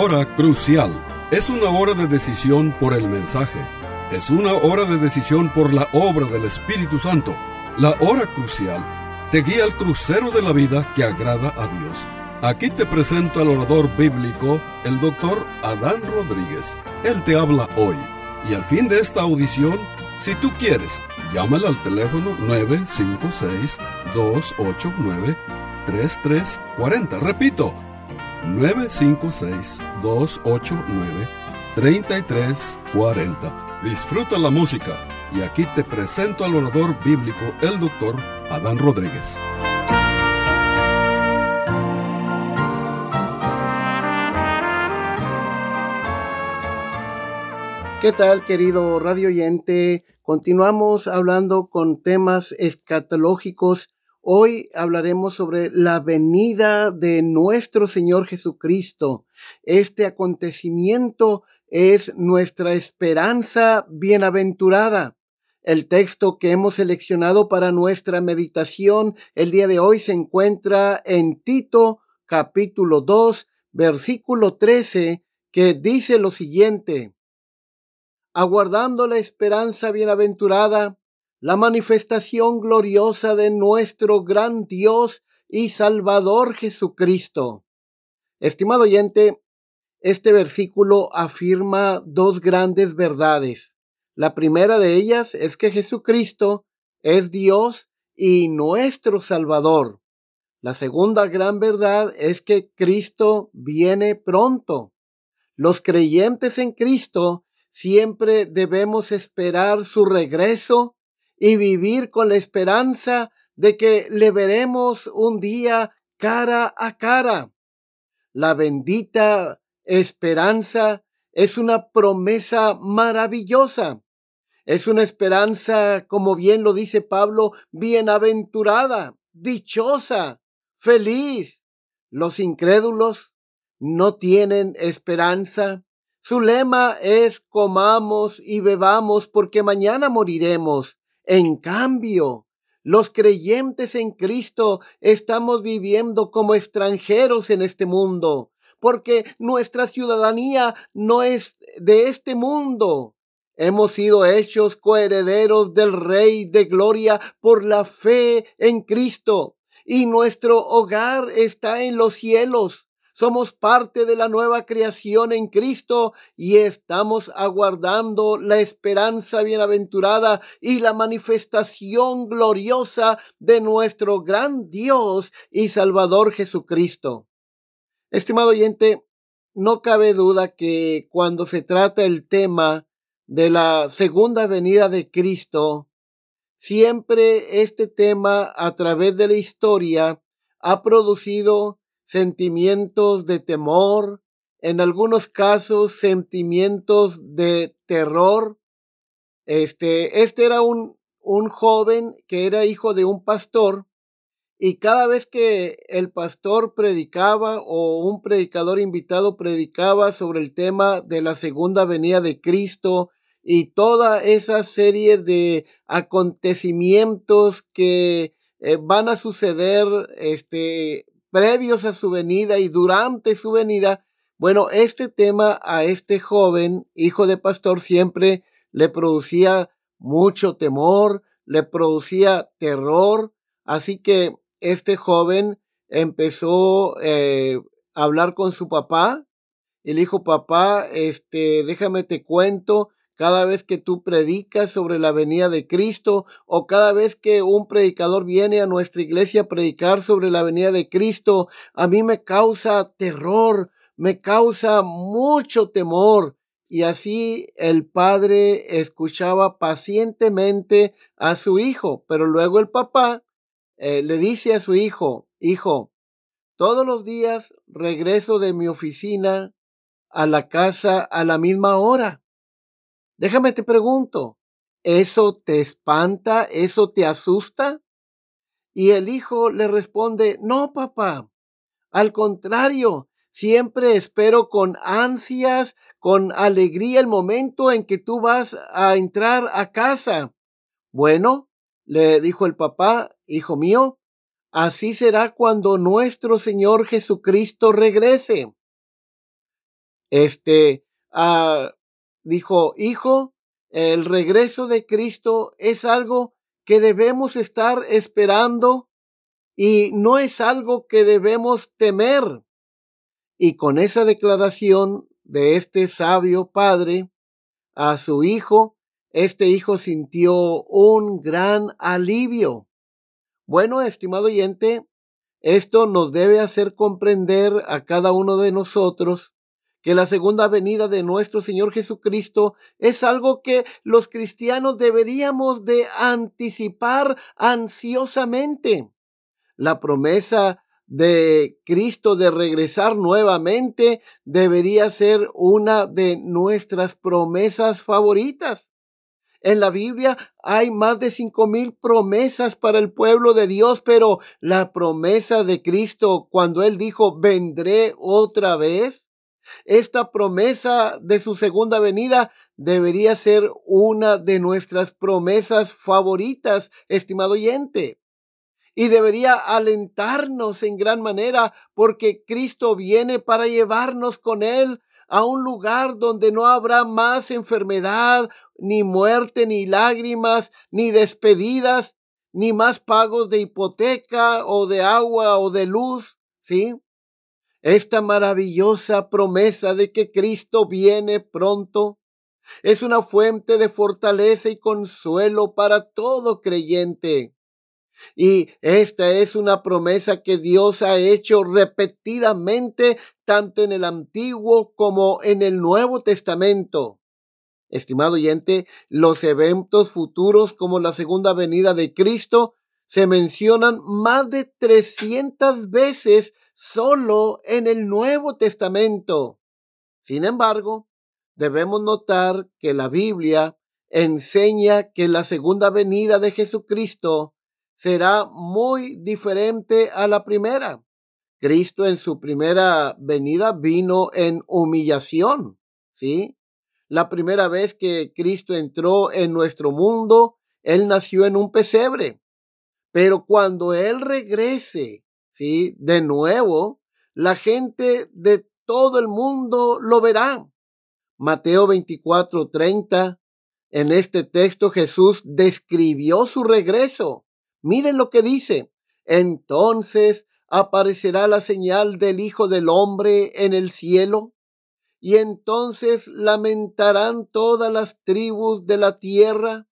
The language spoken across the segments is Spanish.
hora crucial. Es una hora de decisión por el mensaje. Es una hora de decisión por la obra del Espíritu Santo. La hora crucial te guía al crucero de la vida que agrada a Dios. Aquí te presento al orador bíblico, el doctor Adán Rodríguez. Él te habla hoy. Y al fin de esta audición, si tú quieres, llámale al teléfono 956-289-3340. Repito, 956-289-3340. Disfruta la música y aquí te presento al orador bíblico, el doctor Adán Rodríguez. ¿Qué tal, querido radio oyente? Continuamos hablando con temas escatológicos Hoy hablaremos sobre la venida de nuestro Señor Jesucristo. Este acontecimiento es nuestra esperanza bienaventurada. El texto que hemos seleccionado para nuestra meditación el día de hoy se encuentra en Tito capítulo 2 versículo 13 que dice lo siguiente. Aguardando la esperanza bienaventurada la manifestación gloriosa de nuestro gran Dios y Salvador Jesucristo. Estimado oyente, este versículo afirma dos grandes verdades. La primera de ellas es que Jesucristo es Dios y nuestro Salvador. La segunda gran verdad es que Cristo viene pronto. Los creyentes en Cristo siempre debemos esperar su regreso y vivir con la esperanza de que le veremos un día cara a cara. La bendita esperanza es una promesa maravillosa. Es una esperanza, como bien lo dice Pablo, bienaventurada, dichosa, feliz. Los incrédulos no tienen esperanza. Su lema es comamos y bebamos porque mañana moriremos. En cambio, los creyentes en Cristo estamos viviendo como extranjeros en este mundo, porque nuestra ciudadanía no es de este mundo. Hemos sido hechos coherederos del Rey de Gloria por la fe en Cristo, y nuestro hogar está en los cielos. Somos parte de la nueva creación en Cristo y estamos aguardando la esperanza bienaventurada y la manifestación gloriosa de nuestro gran Dios y Salvador Jesucristo. Estimado oyente, no cabe duda que cuando se trata el tema de la segunda venida de Cristo, siempre este tema a través de la historia ha producido sentimientos de temor, en algunos casos sentimientos de terror. Este, este era un, un joven que era hijo de un pastor y cada vez que el pastor predicaba o un predicador invitado predicaba sobre el tema de la segunda venida de Cristo y toda esa serie de acontecimientos que eh, van a suceder este, previos a su venida y durante su venida, bueno, este tema a este joven, hijo de pastor, siempre le producía mucho temor, le producía terror, así que este joven empezó eh, a hablar con su papá. Y le dijo, papá, este, déjame te cuento cada vez que tú predicas sobre la venida de Cristo o cada vez que un predicador viene a nuestra iglesia a predicar sobre la venida de Cristo, a mí me causa terror, me causa mucho temor. Y así el padre escuchaba pacientemente a su hijo, pero luego el papá eh, le dice a su hijo, hijo, todos los días regreso de mi oficina a la casa a la misma hora. Déjame te pregunto, ¿eso te espanta? ¿Eso te asusta? Y el hijo le responde, no, papá. Al contrario, siempre espero con ansias, con alegría el momento en que tú vas a entrar a casa. Bueno, le dijo el papá, hijo mío, así será cuando nuestro Señor Jesucristo regrese. Este ah, dijo, hijo, el regreso de Cristo es algo que debemos estar esperando y no es algo que debemos temer. Y con esa declaración de este sabio padre a su hijo, este hijo sintió un gran alivio. Bueno, estimado oyente, esto nos debe hacer comprender a cada uno de nosotros que la segunda venida de nuestro Señor Jesucristo es algo que los cristianos deberíamos de anticipar ansiosamente. La promesa de Cristo de regresar nuevamente debería ser una de nuestras promesas favoritas. En la Biblia hay más de cinco mil promesas para el pueblo de Dios, pero la promesa de Cristo cuando Él dijo, vendré otra vez, esta promesa de su segunda venida debería ser una de nuestras promesas favoritas, estimado oyente. Y debería alentarnos en gran manera porque Cristo viene para llevarnos con Él a un lugar donde no habrá más enfermedad, ni muerte, ni lágrimas, ni despedidas, ni más pagos de hipoteca o de agua o de luz, ¿sí? Esta maravillosa promesa de que Cristo viene pronto es una fuente de fortaleza y consuelo para todo creyente. Y esta es una promesa que Dios ha hecho repetidamente tanto en el Antiguo como en el Nuevo Testamento. Estimado oyente, los eventos futuros como la segunda venida de Cristo se mencionan más de 300 veces solo en el Nuevo Testamento. Sin embargo, debemos notar que la Biblia enseña que la segunda venida de Jesucristo será muy diferente a la primera. Cristo en su primera venida vino en humillación, ¿sí? La primera vez que Cristo entró en nuestro mundo, Él nació en un pesebre. Pero cuando Él regrese ¿sí? De nuevo, la gente de todo el mundo lo verá. Mateo 24, 30. En este texto Jesús describió su regreso. Miren lo que dice. Entonces aparecerá la señal del Hijo del Hombre en el cielo, y entonces lamentarán todas las tribus de la tierra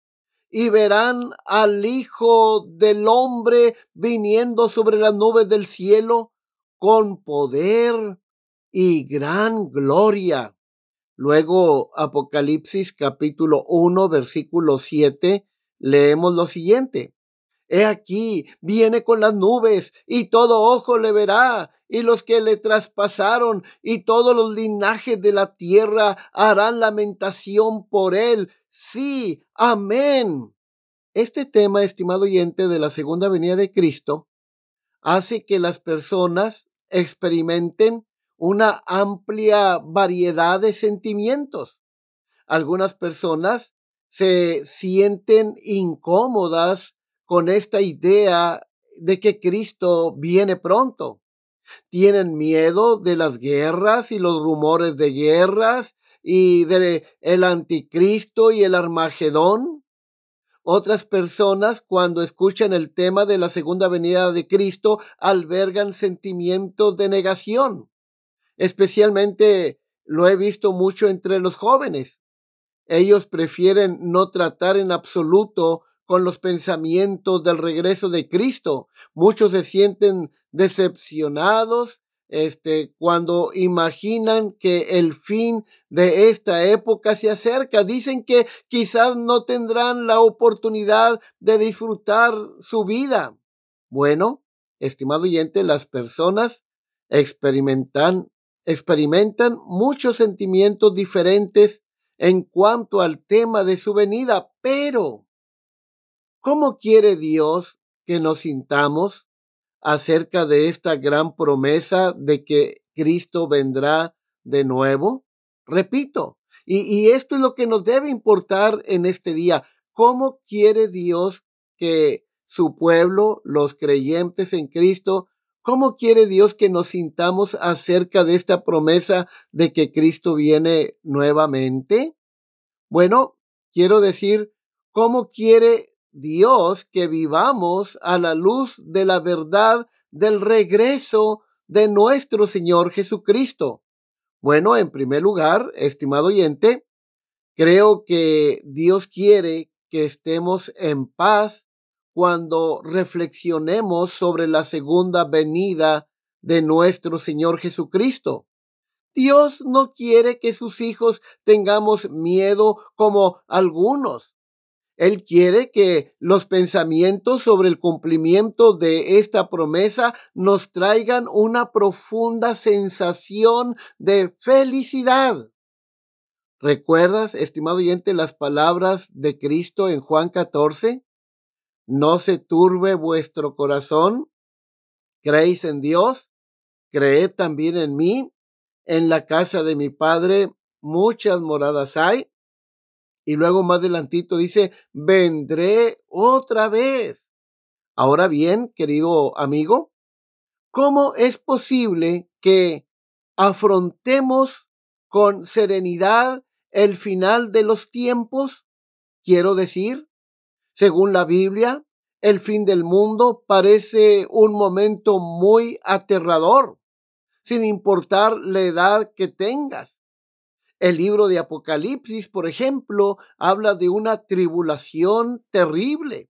y verán al Hijo del Hombre viniendo sobre las nubes del cielo con poder y gran gloria. Luego, Apocalipsis capítulo 1, versículo 7, leemos lo siguiente. He aquí, viene con las nubes, y todo ojo le verá, y los que le traspasaron, y todos los linajes de la tierra harán lamentación por él, Sí, amén. Este tema, estimado oyente, de la segunda venida de Cristo, hace que las personas experimenten una amplia variedad de sentimientos. Algunas personas se sienten incómodas con esta idea de que Cristo viene pronto. Tienen miedo de las guerras y los rumores de guerras y de el anticristo y el armagedón. Otras personas, cuando escuchan el tema de la segunda venida de Cristo, albergan sentimientos de negación. Especialmente lo he visto mucho entre los jóvenes. Ellos prefieren no tratar en absoluto con los pensamientos del regreso de Cristo. Muchos se sienten decepcionados este, cuando imaginan que el fin de esta época se acerca. Dicen que quizás no tendrán la oportunidad de disfrutar su vida. Bueno, estimado oyente, las personas experimentan, experimentan muchos sentimientos diferentes en cuanto al tema de su venida, pero ¿cómo quiere Dios que nos sintamos acerca de esta gran promesa de que Cristo vendrá de nuevo? Repito, y, esto es lo que nos debe importar en este día. ¿Cómo quiere Dios que su pueblo, los creyentes en Cristo, ¿Cómo quiere Dios que nos sintamos acerca de esta promesa de que Cristo viene nuevamente? Bueno, quiero decir, ¿cómo quiere Dios que vivamos a la luz de la verdad del regreso de nuestro Señor Jesucristo? Bueno, en primer lugar, estimado oyente, creo que Dios quiere que estemos en paz cuando reflexionemos sobre la segunda venida de nuestro Señor Jesucristo. Dios no quiere que sus hijos tengamos miedo como algunos. Él quiere que los pensamientos sobre el cumplimiento de esta promesa nos traigan una profunda sensación de felicidad. ¿Recuerdas, estimado oyente, las palabras de Cristo en Juan 14? No se turbe vuestro corazón. ¿Creéis en Dios? Creed también en mí. En la casa de mi Padre muchas moradas hay. Y luego más adelantito dice, vendré otra vez. Ahora bien, querido amigo, ¿cómo es posible que afrontemos con serenidad el final de los tiempos? Quiero decir, según la Biblia, el fin del mundo parece un momento muy aterrador, sin importar la edad que tengas. El libro de Apocalipsis, por ejemplo, habla de una tribulación terrible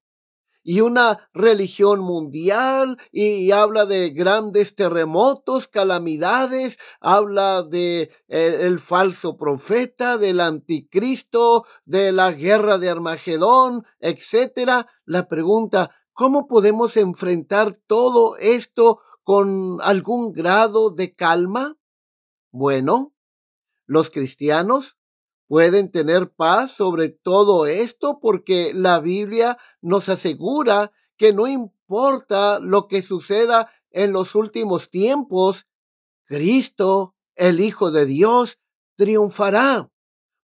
y una religión mundial y, habla de grandes terremotos, calamidades, habla de eh, el falso profeta, del anticristo, de la guerra de Armagedón, etcétera. La pregunta, ¿cómo podemos enfrentar todo esto con algún grado de calma? Bueno, los cristianos pueden tener paz sobre todo esto porque la Biblia nos asegura que no importa lo que suceda en los últimos tiempos, Cristo, el Hijo de Dios, triunfará.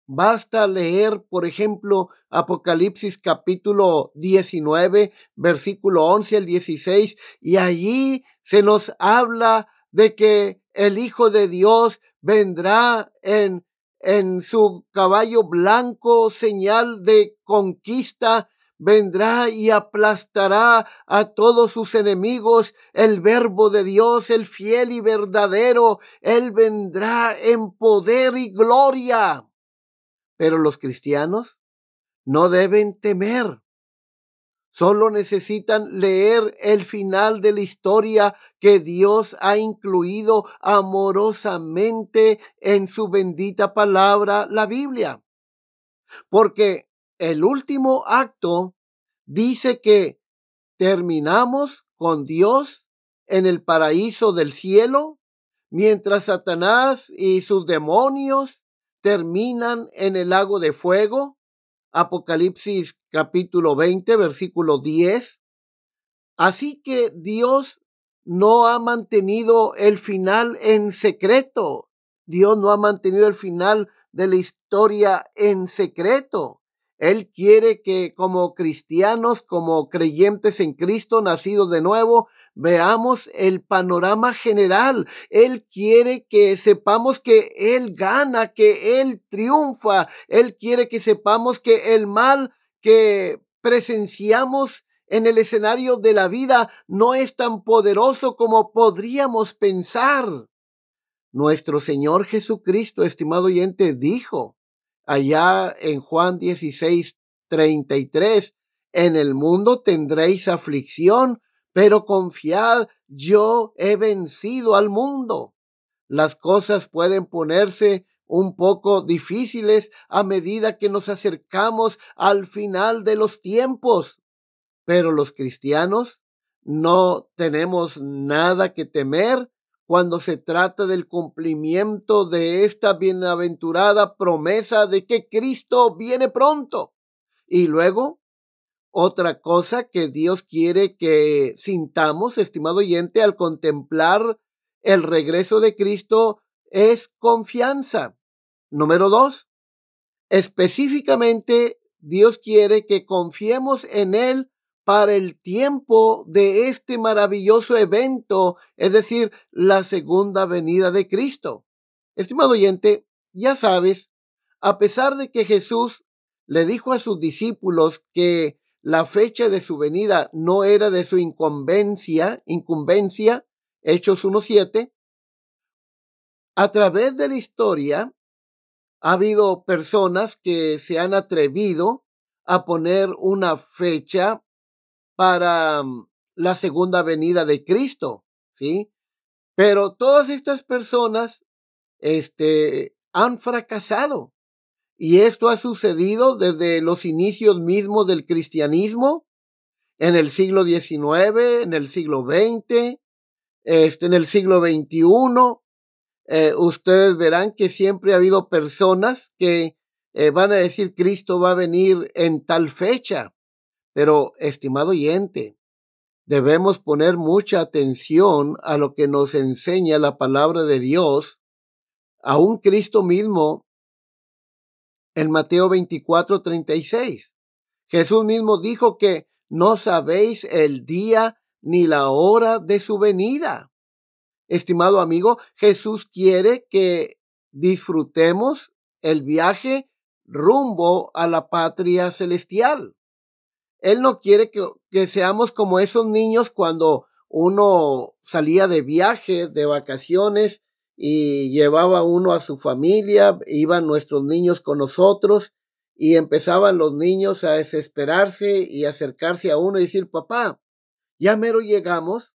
Basta leer, por ejemplo, Apocalipsis capítulo 19, versículo 11 al 16, y allí se nos habla de que el Hijo de Dios vendrá en en su caballo blanco, señal de conquista, vendrá y aplastará a todos sus enemigos. El verbo de Dios, el fiel y verdadero, Él vendrá en poder y gloria. Pero los cristianos no deben temer. Solo necesitan leer el final de la historia que Dios ha incluido amorosamente en su bendita palabra, la Biblia. Porque el último acto dice que terminamos con Dios en el paraíso del cielo, mientras Satanás y sus demonios terminan en el lago de fuego Apocalipsis capítulo 20, versículo 10. Así que Dios no ha mantenido el final en secreto. Dios no ha mantenido el final de la historia en secreto. Él quiere que como cristianos, como creyentes en Cristo, nacidos de nuevo, veamos el panorama general. Él quiere que sepamos que Él gana, que Él triunfa. Él quiere que sepamos que el mal que presenciamos en el escenario de la vida no es tan poderoso como podríamos pensar. Nuestro Señor Jesucristo, estimado oyente, dijo, allá en Juan 16, 33, en el mundo tendréis aflicción, pero confiad, yo he vencido al mundo. Las cosas pueden ponerse un poco difíciles a medida que nos acercamos al final de los tiempos, pero los cristianos no tenemos nada que temer cuando se trata del cumplimiento de esta bienaventurada promesa de que Cristo viene pronto. Y luego, otra cosa que Dios quiere que sintamos, estimado oyente, al contemplar el regreso de Cristo es confianza. Número dos, específicamente Dios quiere que confiemos en Él para el tiempo de este maravilloso evento, es decir, la segunda venida de Cristo. Estimado oyente, ya sabes, a pesar de que Jesús le dijo a sus discípulos que la fecha de su venida no era de su incumbencia, incumbencia, Hechos 1.7, a través de la historia ha habido personas que se han atrevido a poner una fecha para mm, la segunda venida de Cristo, ¿sí? Pero todas estas personas, este, han fracasado. Y esto ha sucedido desde los inicios mismos del cristianismo, en el siglo XIX, en el siglo XX, este, en el siglo XXI. Eh, ustedes verán que siempre ha habido personas que eh, van a decir Cristo va a venir en tal fecha. Pero, estimado oyente, debemos poner mucha atención a lo que nos enseña la palabra de Dios. un Cristo mismo, en Mateo 24, 36. Jesús mismo dijo que no sabéis el día ni la hora de su venida. Estimado amigo, Jesús quiere que disfrutemos el viaje rumbo a la patria celestial. Él no quiere que, seamos como esos niños cuando uno salía de viaje, de vacaciones y llevaba uno a su familia, iban nuestros niños con nosotros y empezaban los niños a desesperarse y acercarse a uno y decir, papá, ya mero llegamos.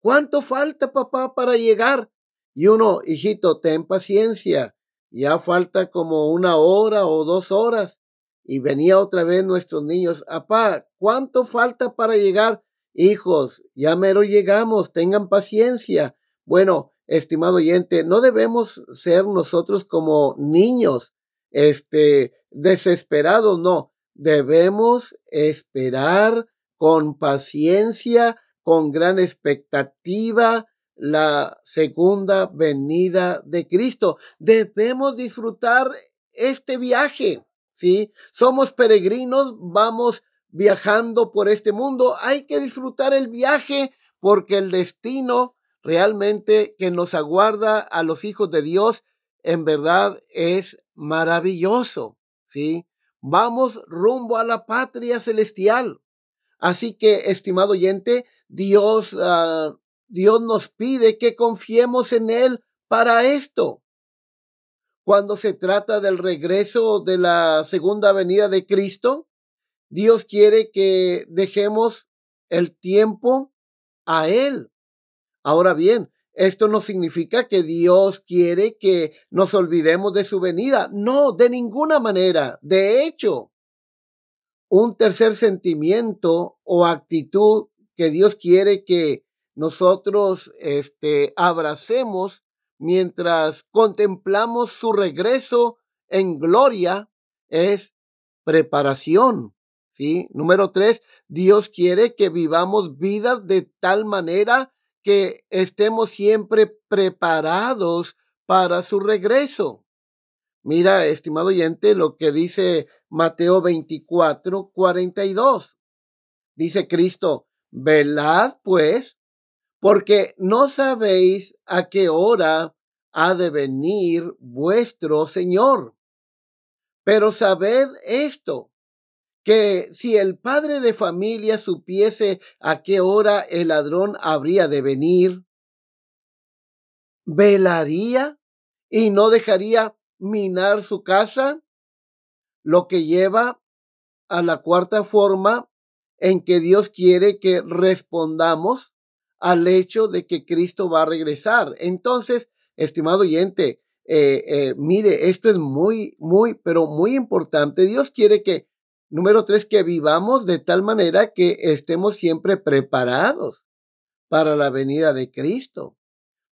¿Cuánto falta, papá, para llegar? Y uno, hijito, ten paciencia. Ya falta como una hora o dos horas. Y venía otra vez nuestros niños, apá, ¿cuánto falta para llegar? Hijos, ya mero llegamos, tengan paciencia. Bueno, estimado oyente, no debemos ser nosotros como niños, este, desesperados, no. Debemos esperar con paciencia, con gran expectativa, la segunda venida de Cristo. Debemos disfrutar este viaje. ¿sí? Somos peregrinos, vamos viajando por este mundo. Hay que disfrutar el viaje porque el destino realmente que nos aguarda a los hijos de Dios en verdad es maravilloso, ¿sí? Vamos rumbo a la patria celestial. Así que, estimado oyente, Dios, ah, Dios nos pide que confiemos en Él para esto cuando se trata del regreso de la segunda venida de Cristo, Dios quiere que dejemos el tiempo a Él. Ahora bien, esto no significa que Dios quiere que nos olvidemos de su venida. No, de ninguna manera. De hecho, un tercer sentimiento o actitud que Dios quiere que nosotros este, abracemos mientras contemplamos su regreso en gloria es preparación. ¿sí? Número tres, Dios quiere que vivamos vidas de tal manera que estemos siempre preparados para su regreso. Mira, estimado oyente, lo que dice Mateo 24, 42. Dice Cristo, velad pues, porque no sabéis a qué hora ha de venir vuestro Señor. Pero sabed esto, que si el padre de familia supiese a qué hora el ladrón habría de venir, velaría y no dejaría minar su casa, lo que lleva a la cuarta forma en que Dios quiere que respondamos al hecho de que Cristo va a regresar. Entonces, estimado oyente, eh, eh, mire, esto es muy, muy, pero muy importante. Dios quiere que, número tres, que vivamos de tal manera que estemos siempre preparados para la venida de Cristo.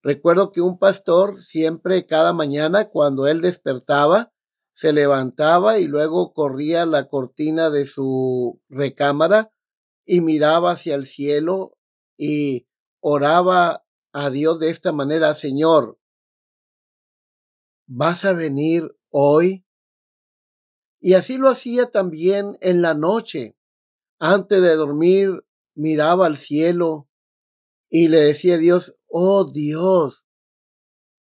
Recuerdo que un pastor siempre cada mañana cuando él despertaba, se levantaba y luego corría la cortina de su recámara y miraba hacia el cielo y oraba a Dios de esta manera, Señor, ¿vas a venir hoy? Y así lo hacía también en la noche. antes de dormir miraba al cielo y le decía a Dios, oh Dios,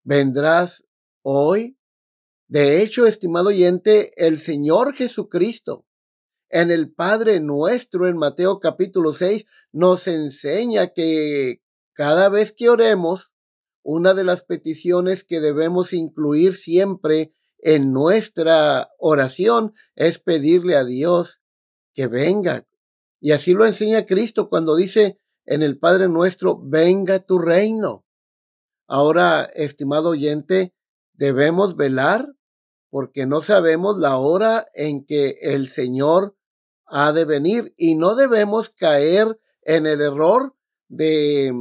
¿vendrás hoy? De hecho, estimado oyente, el Señor Jesucristo en el Padre nuestro en Mateo capítulo 6 nos enseña que cada vez que oremos, una de las peticiones que debemos incluir siempre en nuestra oración es pedirle a Dios que venga. Y así lo enseña Cristo cuando dice en el Padre nuestro, venga tu reino. Ahora, estimado oyente, debemos velar porque no sabemos la hora en que el Señor ha de venir y no debemos caer en el error de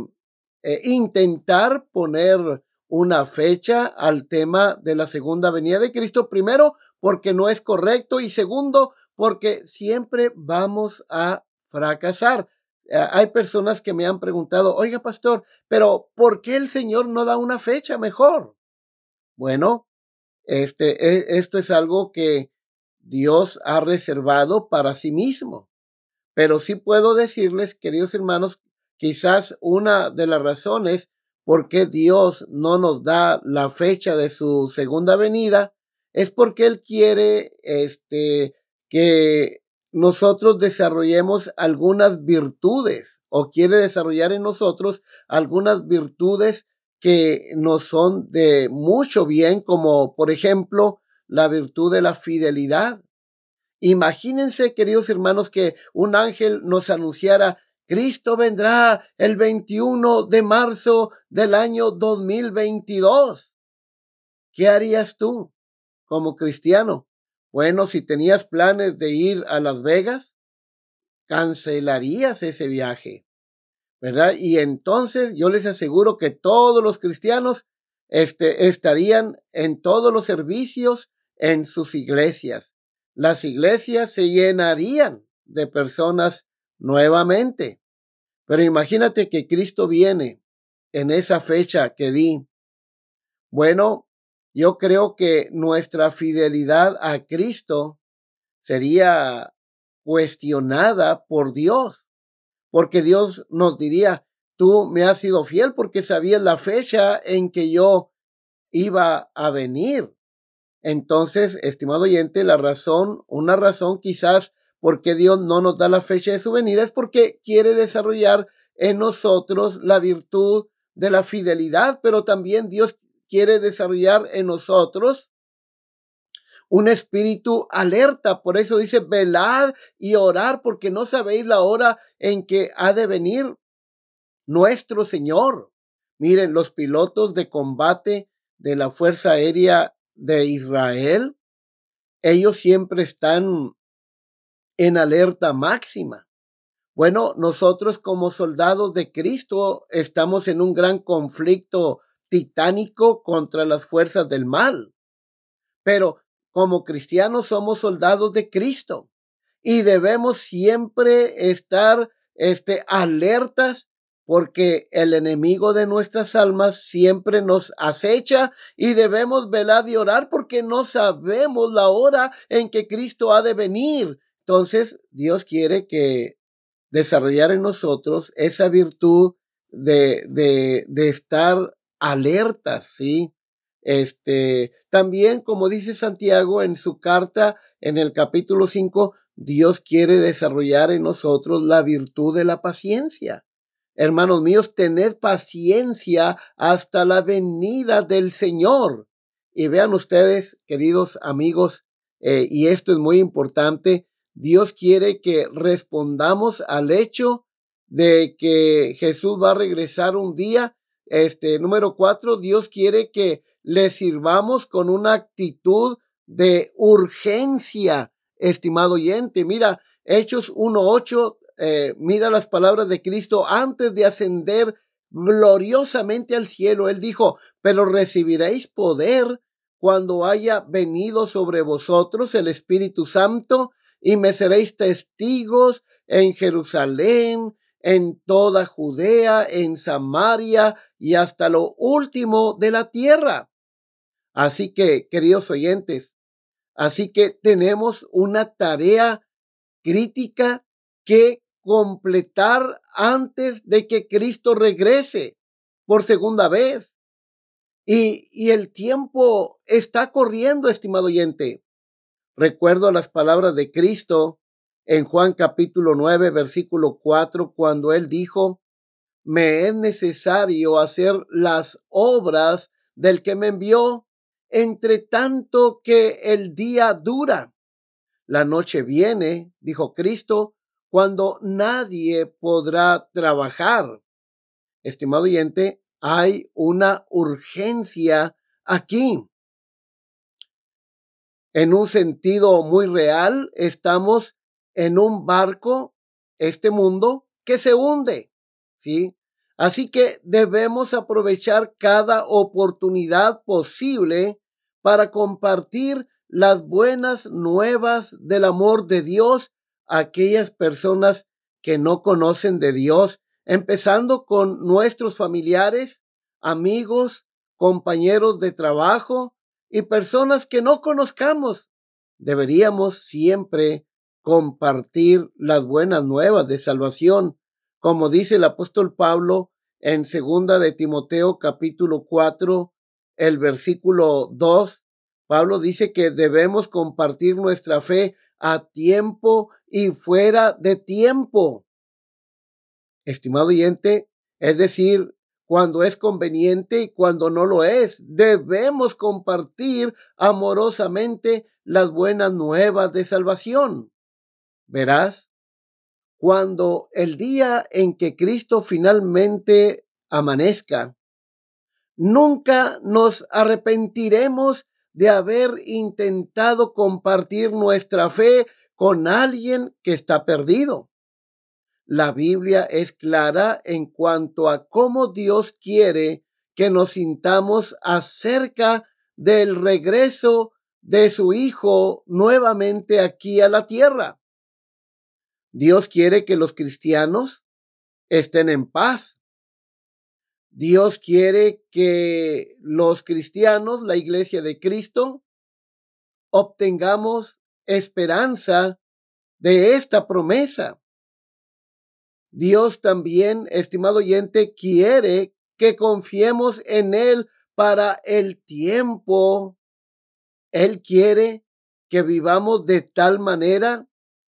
eh, intentar poner una fecha al tema de la segunda venida de Cristo, primero porque no es correcto y segundo porque siempre vamos a fracasar. Eh, hay personas que me han preguntado, oiga pastor, pero ¿por qué el Señor no da una fecha mejor? Bueno, este, e, esto es algo que Dios ha reservado para sí mismo. Pero sí puedo decirles, queridos hermanos, quizás una de las razones por qué Dios no nos da la fecha de su segunda venida es porque Él quiere este, que nosotros desarrollemos algunas virtudes o quiere desarrollar en nosotros algunas virtudes que nos son de mucho bien, como por ejemplo la virtud de la fidelidad. Imagínense, queridos hermanos, que un ángel nos anunciara, Cristo vendrá el 21 de marzo del año 2022. ¿Qué harías tú como cristiano? Bueno, si tenías planes de ir a Las Vegas, cancelarías ese viaje, ¿verdad? Y entonces yo les aseguro que todos los cristianos este, estarían en todos los servicios en sus iglesias. Las iglesias se llenarían de personas nuevamente. Pero imagínate que Cristo viene en esa fecha que di. Bueno, yo creo que nuestra fidelidad a Cristo sería cuestionada por Dios, porque Dios nos diría, tú me has sido fiel porque sabías la fecha en que yo iba a venir. Entonces, estimado oyente, la razón, una razón quizás por qué Dios no nos da la fecha de su venida es porque quiere desarrollar en nosotros la virtud de la fidelidad, pero también Dios quiere desarrollar en nosotros un espíritu alerta. Por eso dice, velad y orar, porque no sabéis la hora en que ha de venir nuestro Señor. Miren, los pilotos de combate de la Fuerza Aérea de Israel, ellos siempre están en alerta máxima. Bueno, nosotros como soldados de Cristo estamos en un gran conflicto titánico contra las fuerzas del mal. Pero como cristianos somos soldados de Cristo y debemos siempre estar este, alertas porque el enemigo de nuestras almas siempre nos acecha y debemos velar y orar porque no sabemos la hora en que Cristo ha de venir. Entonces, Dios quiere que desarrollar en nosotros esa virtud de, de, de estar alertas, ¿sí? Este, también, como dice Santiago en su carta en el capítulo 5, Dios quiere desarrollar en nosotros la virtud de la paciencia. Hermanos míos, tened paciencia hasta la venida del Señor. Y vean ustedes, queridos amigos, eh, y esto es muy importante, Dios quiere que respondamos al hecho de que Jesús va a regresar un día. Este, número cuatro, Dios quiere que le sirvamos con una actitud de urgencia, estimado oyente. Mira, Hechos 1.8 eh, mira las palabras de Cristo antes de ascender gloriosamente al cielo. Él dijo, pero recibiréis poder cuando haya venido sobre vosotros el Espíritu Santo y me seréis testigos en Jerusalén, en toda Judea, en Samaria y hasta lo último de la tierra. Así que, queridos oyentes, así que tenemos una tarea crítica que completar antes de que Cristo regrese por segunda vez. Y, y el tiempo está corriendo, estimado oyente. Recuerdo las palabras de Cristo en Juan capítulo 9, versículo 4, cuando él dijo, me es necesario hacer las obras del que me envió, entre tanto que el día dura. La noche viene, dijo Cristo, cuando nadie podrá trabajar. Estimado oyente, hay una urgencia aquí. En un sentido muy real, estamos en un barco, este mundo, que se hunde, ¿sí? Así que debemos aprovechar cada oportunidad posible para compartir las buenas nuevas del amor de Dios a aquellas personas que no conocen de Dios empezando con nuestros familiares, amigos, compañeros de trabajo y personas que no conozcamos. Deberíamos siempre compartir las buenas nuevas de salvación, como dice el apóstol Pablo en segunda de Timoteo capítulo 4, el versículo 2. Pablo dice que debemos compartir nuestra fe a tiempo y fuera de tiempo estimado oyente, es decir, cuando es conveniente y cuando no lo es. Debemos compartir amorosamente las buenas nuevas de salvación. Verás, cuando el día en que Cristo finalmente amanezca, nunca nos arrepentiremos de haber intentado compartir nuestra fe con alguien que está perdido. La Biblia es clara en cuanto a cómo Dios quiere que nos sintamos acerca del regreso de su Hijo nuevamente aquí a la tierra. Dios quiere que los cristianos estén en paz. Dios quiere que los cristianos, la iglesia de Cristo, obtengamos esperanza de esta promesa. Dios también, estimado oyente, quiere que confiemos en Él para el tiempo. Él quiere que vivamos de tal manera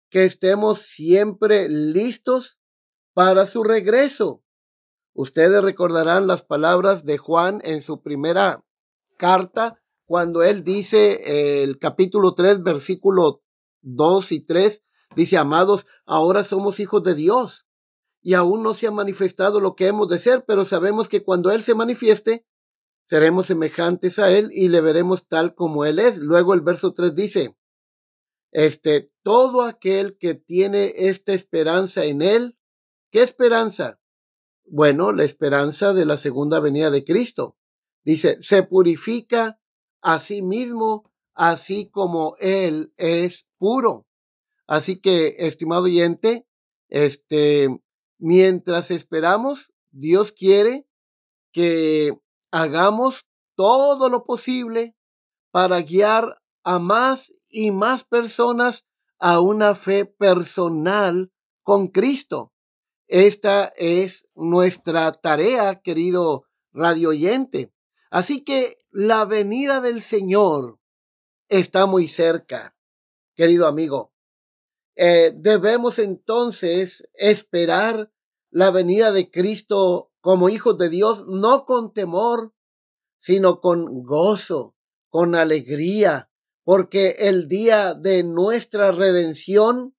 que estemos siempre listos para su regreso. Ustedes recordarán las palabras de Juan en su primera carta, cuando él dice el capítulo 3, versículo 2 y 3, dice, amados, ahora somos hijos de Dios y aún no se ha manifestado lo que hemos de ser, pero sabemos que cuando Él se manifieste, seremos semejantes a Él y le veremos tal como Él es. Luego el verso 3 dice, este, todo aquel que tiene esta esperanza en Él, ¿qué esperanza? Bueno, la esperanza de la segunda venida de Cristo. Dice, se purifica a sí mismo, así como Él es puro. Así que, estimado oyente, este, Mientras esperamos, Dios quiere que hagamos todo lo posible para guiar a más y más personas a una fe personal con Cristo. Esta es nuestra tarea, querido radio oyente. Así que la venida del Señor está muy cerca, querido amigo. Eh, debemos entonces esperar la venida de Cristo como hijos de Dios, no con temor, sino con gozo, con alegría, porque el día de nuestra redención,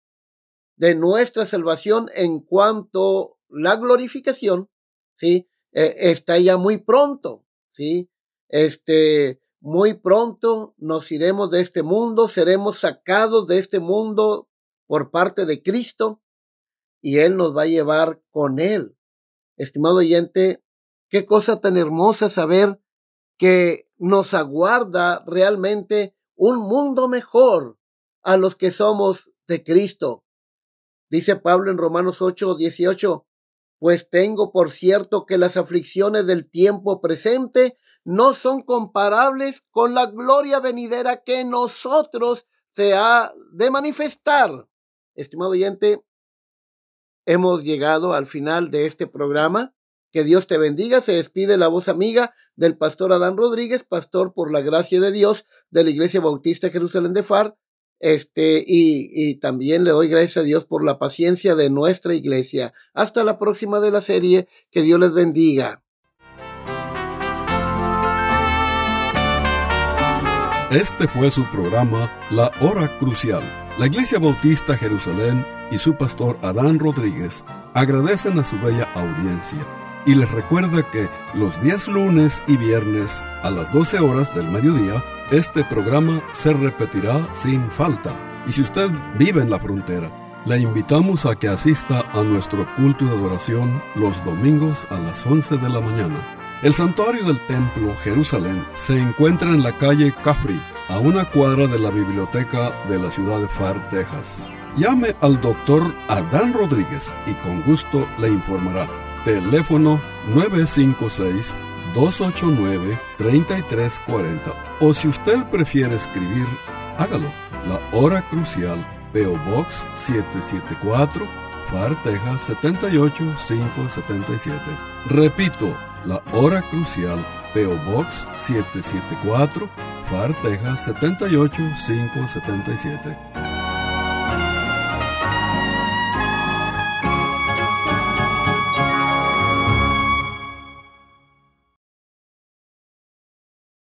de nuestra salvación en cuanto la glorificación, ¿sí? Eh, está ya muy pronto, ¿sí? Este, muy pronto nos iremos de este mundo, seremos sacados de este mundo por parte de Cristo y Él nos va a llevar con Él. Estimado oyente, qué cosa tan hermosa saber que nos aguarda realmente un mundo mejor a los que somos de Cristo. Dice Pablo en Romanos 8, 18, pues tengo por cierto que las aflicciones del tiempo presente no son comparables con la gloria venidera que nosotros se ha de manifestar estimado oyente, hemos llegado al final de este programa. Que Dios te bendiga. Se despide la voz amiga del pastor Adán Rodríguez, pastor por la gracia de Dios de la Iglesia Bautista Jerusalén de Far. Este, y, y también le doy gracias a Dios por la paciencia de nuestra iglesia. Hasta la próxima de la serie. Que Dios les bendiga. Este fue su programa La Hora Crucial. La Iglesia Bautista Jerusalén y su pastor Adán Rodríguez agradecen a su bella audiencia y les recuerda que los días lunes y viernes a las 12 horas del mediodía, este programa se repetirá sin falta. Y si usted vive en la frontera, le invitamos a que asista a nuestro culto de adoración los domingos a las 11 de la mañana. El santuario del templo Jerusalén se encuentra en la calle Cafri, a una cuadra de la biblioteca de la ciudad de Far, Texas. Llame al doctor Adán Rodríguez y con gusto le informará. Teléfono 956-289-3340. O si usted prefiere escribir, hágalo. La hora crucial, PO Box 774, Far, Texas 78577. Repito, la Hora Crucial, PO Box 774, FAR, Texas 78577.